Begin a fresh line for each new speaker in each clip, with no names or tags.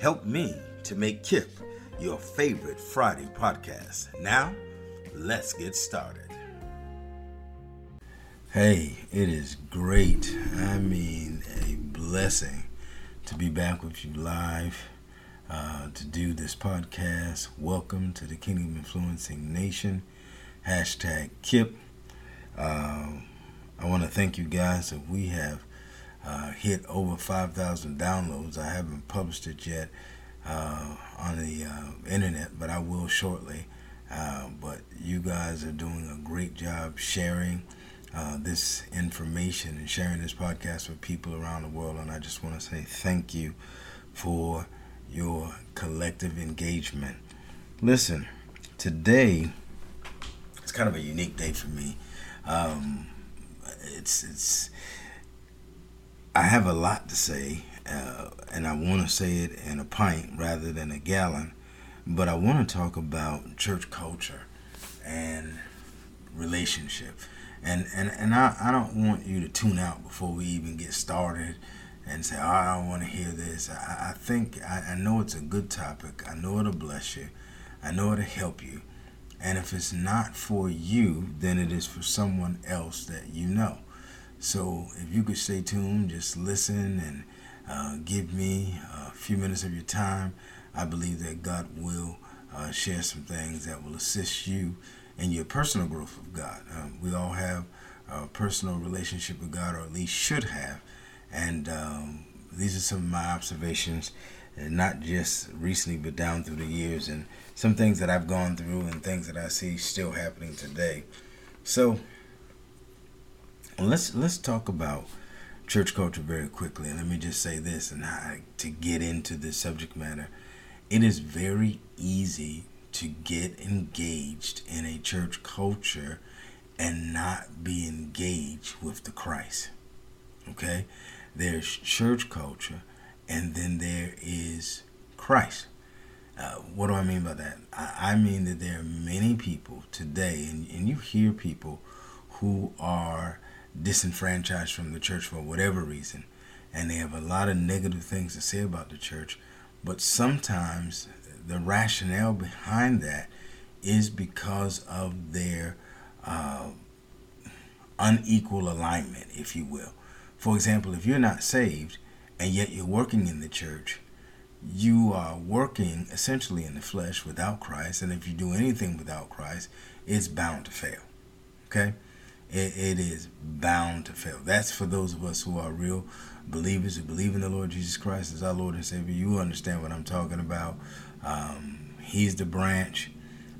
Help me to make KIP your favorite Friday podcast. Now, let's get started. Hey, it is great. I mean, a blessing to be back with you live uh, to do this podcast. Welcome to the Kingdom Influencing Nation. Hashtag KIP. Uh, I want to thank you guys that we have uh, hit over 5,000 downloads. I haven't published it yet uh, on the uh, internet, but I will shortly. Uh, but you guys are doing a great job sharing uh, this information and sharing this podcast with people around the world. And I just want to say thank you for your collective engagement. Listen, today it's kind of a unique day for me. Um, it's it's I have a lot to say, uh, and I want to say it in a pint rather than a gallon. But I want to talk about church culture and relationship. And and, and I, I don't want you to tune out before we even get started and say, oh, I don't want to hear this. I, I think, I, I know it's a good topic. I know it'll bless you. I know it'll help you. And if it's not for you, then it is for someone else that you know. So if you could stay tuned, just listen and uh, give me a few minutes of your time, I believe that God will uh, share some things that will assist you in your personal growth of God. Um, we all have a personal relationship with God, or at least should have. And um, these are some of my observations, and not just recently, but down through the years, and some things that I've gone through and things that I see still happening today. So, let's let's talk about church culture very quickly. And let me just say this, and I, to get into this subject matter, it is very easy to get engaged in a church culture and not be engaged with the Christ. Okay, there's church culture, and then there is Christ. Uh, what do I mean by that? I, I mean that there are many people today, and, and you hear people who are disenfranchised from the church for whatever reason, and they have a lot of negative things to say about the church. But sometimes the rationale behind that is because of their uh, unequal alignment, if you will. For example, if you're not saved and yet you're working in the church, you are working essentially in the flesh without Christ, and if you do anything without Christ, it's bound to fail. Okay? It, it is bound to fail. That's for those of us who are real believers who believe in the Lord Jesus Christ as our Lord and Savior. You understand what I'm talking about. Um, he's the branch.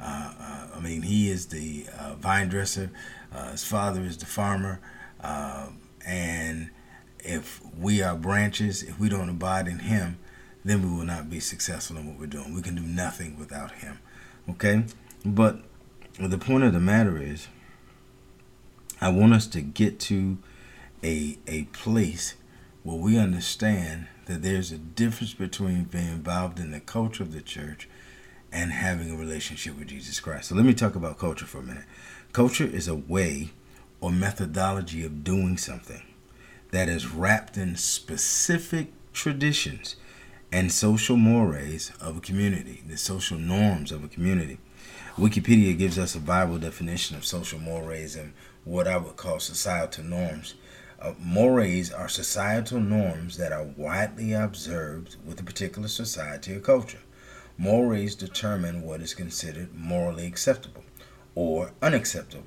Uh, uh, I mean, he is the uh, vine dresser. Uh, his father is the farmer. Um, and if we are branches, if we don't abide in him, then we will not be successful in what we're doing. We can do nothing without him. Okay? But the point of the matter is, I want us to get to a a place where we understand that there's a difference between being involved in the culture of the church and having a relationship with Jesus Christ. So let me talk about culture for a minute. Culture is a way or methodology of doing something that is wrapped in specific traditions and social mores of a community, the social norms of a community. Wikipedia gives us a Bible definition of social mores and what I would call societal norms. Uh, mores are societal norms that are widely observed with a particular society or culture. Mores determine what is considered morally acceptable or unacceptable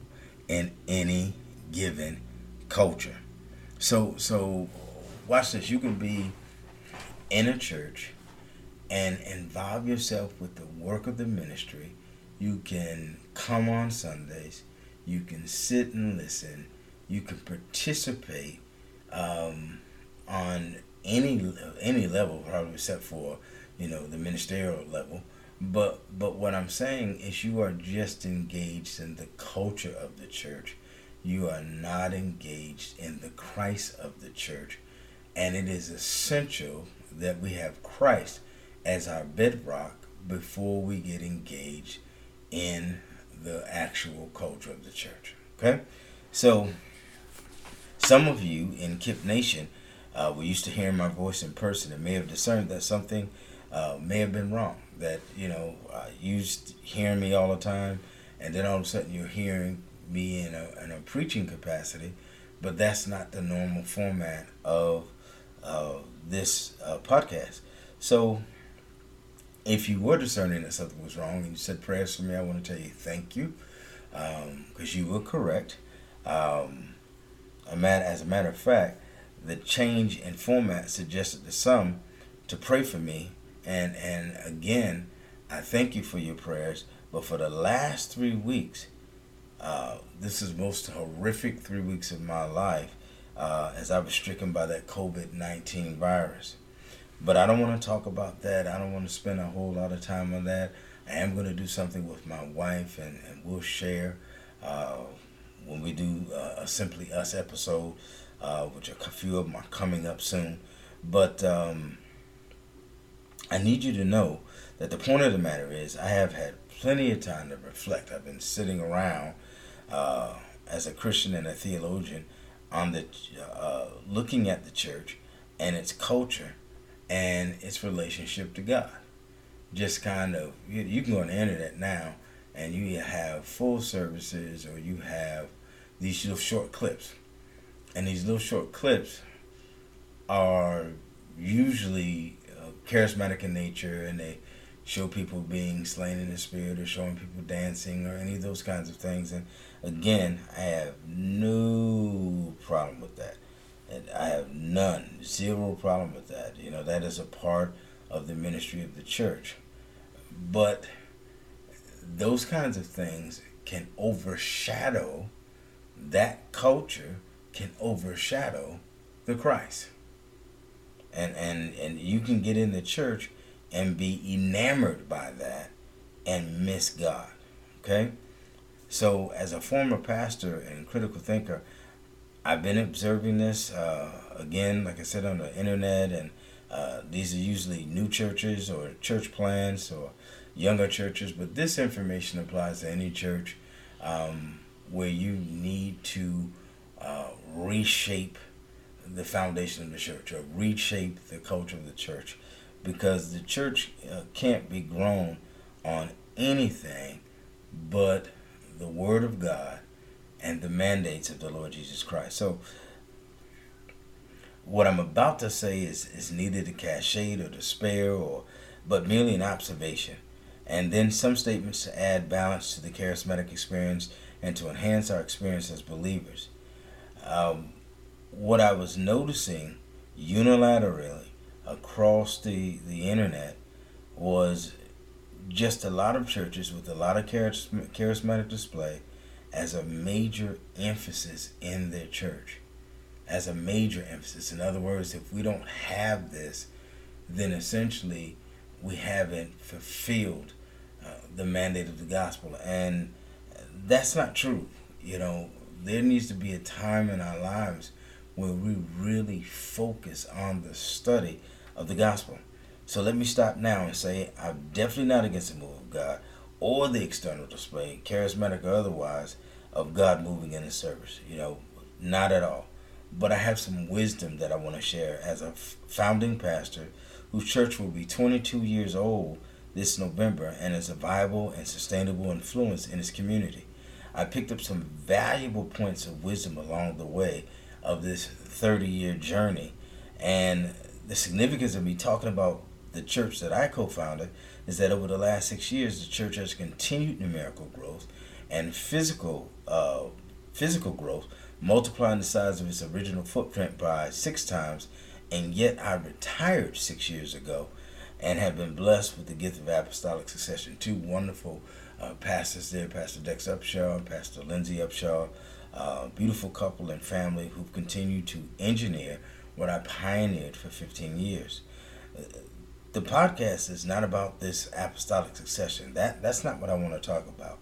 in any given culture. So, so watch this. You can be in a church and involve yourself with the work of the ministry. You can come on Sundays. You can sit and listen. You can participate um, on any any level, probably except for you know the ministerial level. But but what I'm saying is you are just engaged in the culture of the church. You are not engaged in the Christ of the church. And it is essential that we have Christ as our bedrock before we get engaged in the actual culture of the church. Okay? So, some of you in Kip Nation uh, were used to hearing my voice in person and may have discerned that something uh, may have been wrong. That, you know, uh, used hearing me all the time, and then all of a sudden you're hearing me in a, in a preaching capacity, but that's not the normal format of uh, this podcast. So, if you were discerning that something was wrong and you said prayers for me, I want to tell you thank you because um, you were correct. Um, a man, as a matter of fact, the change in format suggested to some to pray for me, and and again, I thank you for your prayers. But for the last three weeks, uh, this is most horrific three weeks of my life uh, as I was stricken by that COVID 19 virus. But I don't want to talk about that. I don't want to spend a whole lot of time on that. I am going to do something with my wife, and, and we'll share uh, when we do uh, a Simply Us episode, uh, which a few of them are coming up soon. But um, I need you to know that the point of the matter is, I have had plenty of time to reflect. I've been sitting around uh, as a Christian and a theologian on the uh, looking at the church and its culture and its relationship to God. Just kind of you, you can go on the internet now and you have full services or you have these little short clips, and these little short clips are usually uh, charismatic in nature and they show people being slain in the spirit or showing people dancing or any of those kinds of things. And again, I have no problem with that. I have none, zero problem with that. You know, that is a part of the ministry of the church. But those kinds of things can overshadow that culture can overshadow the Christ. And and and you can get in the church and be enamored by that and miss God. Okay? So, as a former pastor and critical thinker, I've been observing this uh, again, like I said, on the internet, and uh, these are usually new churches or church plants or younger churches, but this information applies to any church um, where you need to uh, reshape the foundation of the church or reshape the culture of the church because the church uh, can't be grown on anything but the Word of God and the mandates of the Lord Jesus Christ. So, what I'm about to say is, is neither cast shade or despair, or but merely an observation. And then some statements to add balance to the charismatic experience and to enhance our experience as believers. Um, what I was noticing unilaterally across the, the internet was just a lot of churches with a lot of charismatic display as a major emphasis in their church. As a major emphasis. In other words, if we don't have this, then essentially we haven't fulfilled uh, the mandate of the gospel. And that's not true. You know, there needs to be a time in our lives where we really focus on the study of the gospel. So let me stop now and say I'm definitely not against the move of God or the external display, charismatic or otherwise, of God moving in His service. You know, not at all. But I have some wisdom that I want to share as a founding pastor whose church will be 22 years old this November and is a viable and sustainable influence in its community. I picked up some valuable points of wisdom along the way of this 30 year journey. And the significance of me talking about the church that I co founded is that over the last six years, the church has continued numerical growth and physical, uh, physical growth, multiplying the size of its original footprint by six times. And yet, I retired six years ago and have been blessed with the gift of apostolic succession. Two wonderful uh, pastors there, Pastor Dex Upshaw and Pastor Lindsay Upshaw, uh, beautiful couple and family who've continued to engineer what I pioneered for 15 years. The podcast is not about this apostolic succession. That that's not what I want to talk about.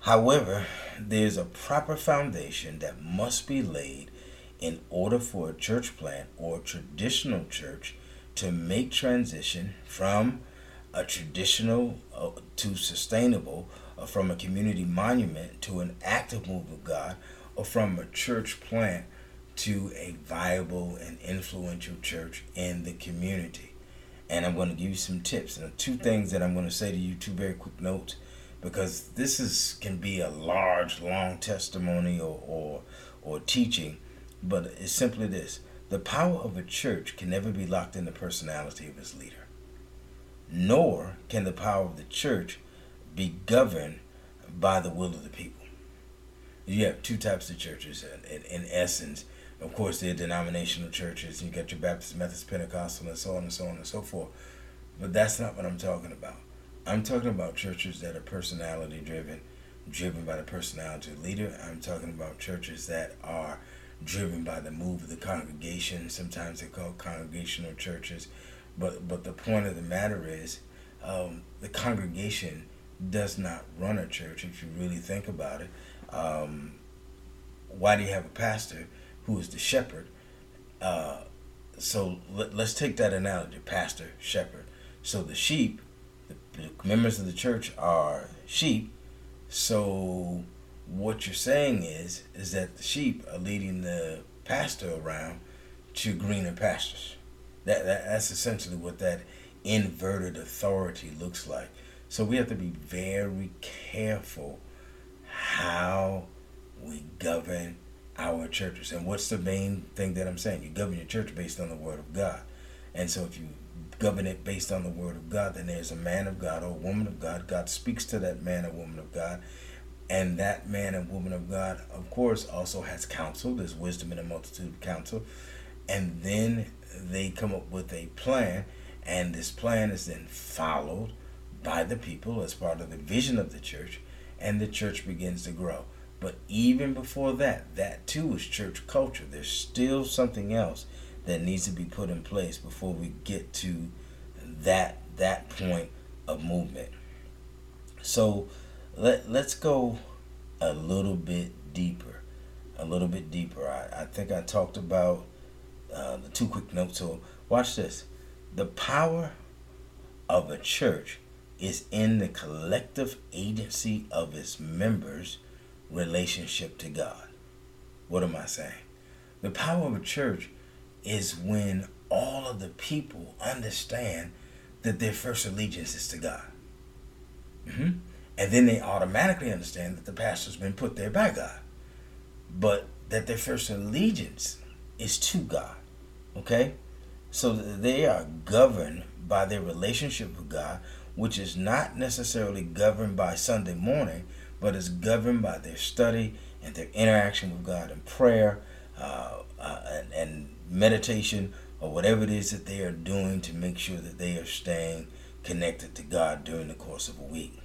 However, there's a proper foundation that must be laid in order for a church plant or traditional church to make transition from a traditional uh, to sustainable, from a community monument to an active move of God, or from a church plant to a viable and influential church in the community. And I'm going to give you some tips and two things that I'm going to say to you, two very quick notes, because this is can be a large, long testimony or or, or teaching, but it's simply this: the power of a church can never be locked in the personality of its leader nor can the power of the church be governed by the will of the people. You have two types of churches, in, in essence. Of course, there are denominational churches. You got your Baptist, Methodist, Pentecostal, and so on and so on and so forth. But that's not what I'm talking about. I'm talking about churches that are personality driven, driven by the personality of the leader. I'm talking about churches that are driven by the move of the congregation. Sometimes they're called congregational churches. But but the point of the matter is, um, the congregation does not run a church. If you really think about it, um, why do you have a pastor who is the shepherd? Uh, so let, us take that analogy: pastor, shepherd. So the sheep, the, the members of the church are sheep. So what you're saying is is that the sheep are leading the pastor around to greener pastures. That, that that's essentially what that inverted authority looks like. So we have to be very careful how we govern our churches. And what's the main thing that I'm saying? You govern your church based on the word of God. And so if you govern it based on the word of God, then there's a man of God or a woman of God. God speaks to that man or woman of God. And that man and woman of God, of course, also has counsel. There's wisdom in a multitude of counsel. And then they come up with a plan, and this plan is then followed by the people as part of the vision of the church, and the church begins to grow. But even before that, that too is church culture. There's still something else that needs to be put in place before we get to that that point of movement. So let let's go a little bit deeper. A little bit deeper. I, I think I talked about uh, the two quick notes. So watch this. The power of a church is in the collective agency of its members' relationship to God. What am I saying? The power of a church is when all of the people understand that their first allegiance is to God. Mm-hmm. And then they automatically understand that the pastor's been put there by God. But that their first allegiance is to God. Okay? So they are governed by their relationship with God, which is not necessarily governed by Sunday morning, but is governed by their study and their interaction with God in prayer uh, uh, and, and meditation or whatever it is that they are doing to make sure that they are staying connected to God during the course of a week.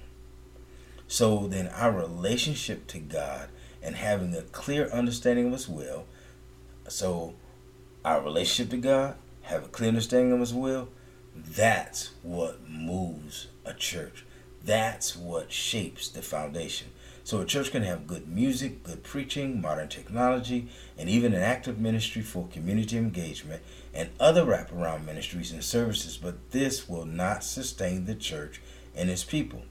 So then, our relationship to God and having a clear understanding of His will. So, our relationship to God, have a clear understanding of His will, that's what moves a church. That's what shapes the foundation. So a church can have good music, good preaching, modern technology, and even an active ministry for community engagement and other wraparound ministries and services, but this will not sustain the church and its people.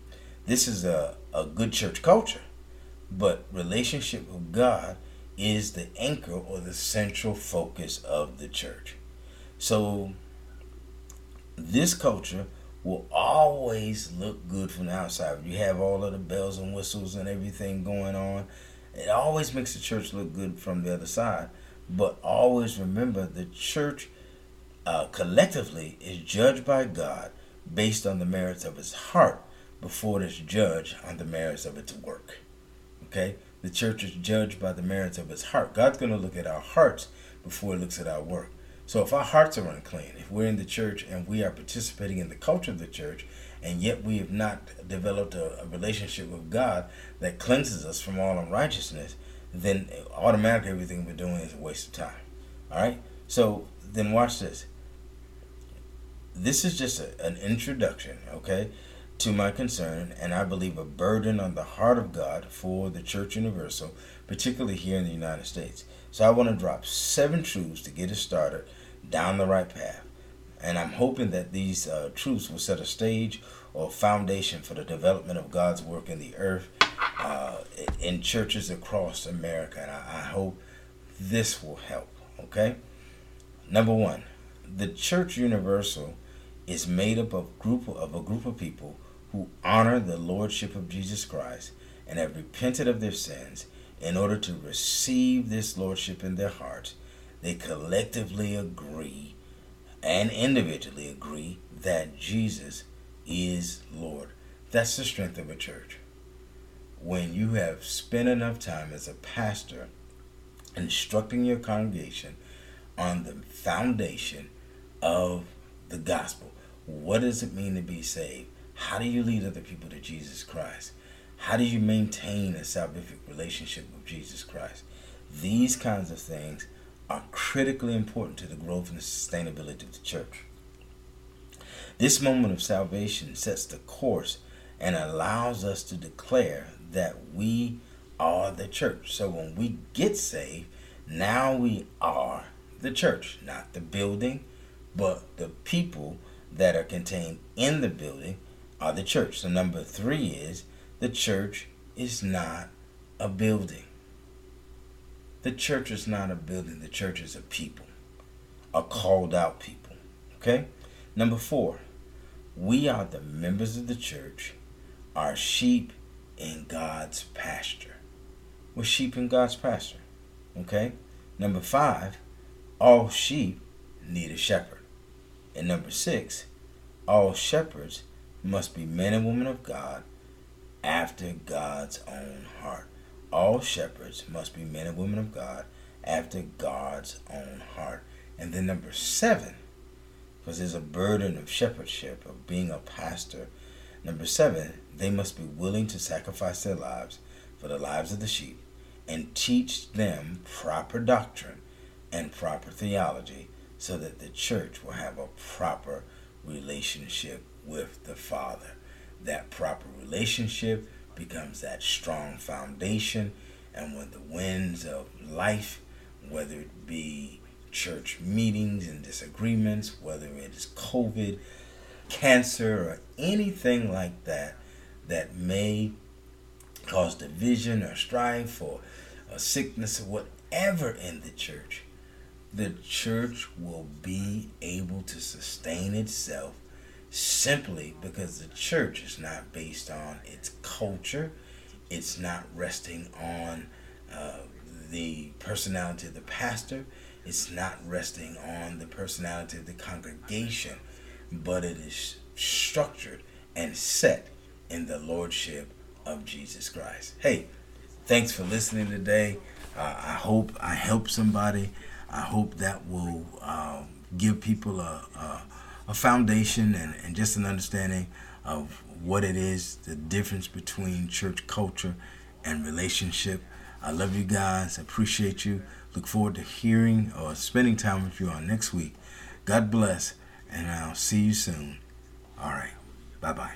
This is a, a good church culture, but relationship with God is the anchor or the central focus of the church. So this culture will always look good from the outside. You have all of the bells and whistles and everything going on. It always makes the church look good from the other side. But always remember the church uh, collectively is judged by God based on the merits of its heart before it is judged on the merits of its work. Okay? The church is judged by the merits of its heart. God's going to look at our hearts before he looks at our work. So if our hearts are unclean, if we're in the church and we are participating in the culture of the church, and yet we have not developed a, a relationship with God that cleanses us from all unrighteousness, then automatically everything we're doing is a waste of time. All right? So then watch this. This is just a, an introduction, okay, to my concern, and I believe a burden on the heart of God for the Church Universal, particularly here in the United States. So I want to drop seven truths to get us started down the right path. And I'm hoping that these uh, truths will set a stage or foundation for the development of God's work in the earth uh, in churches across America. And I, I hope this will help. Okay? Number one, the church universal is made up of group of a group of people who honor the lordship of Jesus Christ and have repented of their sins in order to receive this lordship in their hearts they collectively agree and individually agree that Jesus is Lord. That's the strength of a church. When you have spent enough time as a pastor instructing your congregation on the foundation of the gospel. What does it mean to be saved? How do you lead other people to Jesus Christ? How do you maintain a salvific relationship with Jesus Christ? These kinds of things are critically important to the growth and sustainability of the church. This moment of salvation sets the course and allows us to declare that we are the church. So when we get saved, now we are the church, not the building, but the people that are contained in the building are the church. So number three is the church is not a building. The church is not a building, the church is a people, a called out people. Okay? Number four, we are the members of the church, our sheep in God's pasture. We're sheep in God's pasture. Okay? Number five, all sheep need a shepherd. And number six, all shepherds must be men and women of God after God's own heart. All shepherds must be men and women of God after God's own heart. And then number seven, because there's a burden of shepherdship, of being a pastor. Number seven, they must be willing to sacrifice their lives for the lives of the sheep and teach them proper doctrine and proper theology so that the church will have a proper relationship with the Father. That proper relationship becomes that strong foundation. And when the winds of life, whether it be church meetings and disagreements, whether it is COVID, cancer, or anything like that, that may cause division or strife or a sickness or whatever in the church, the church will be able to sustain itself simply because the church is not based on its culture, it's not resting on uh, the personality of the pastor, it's not resting on the personality of the congregation, but it is structured and set in the lordship of Jesus Christ. Hey, thanks for listening today. Uh, I hope I help somebody. I hope that will uh, give people a, a a foundation and, and just an understanding of what it is, the difference between church culture and relationship. I love you guys. Appreciate you. Look forward to hearing or spending time with you on next week. God bless, and I'll see you soon. All right. Bye bye.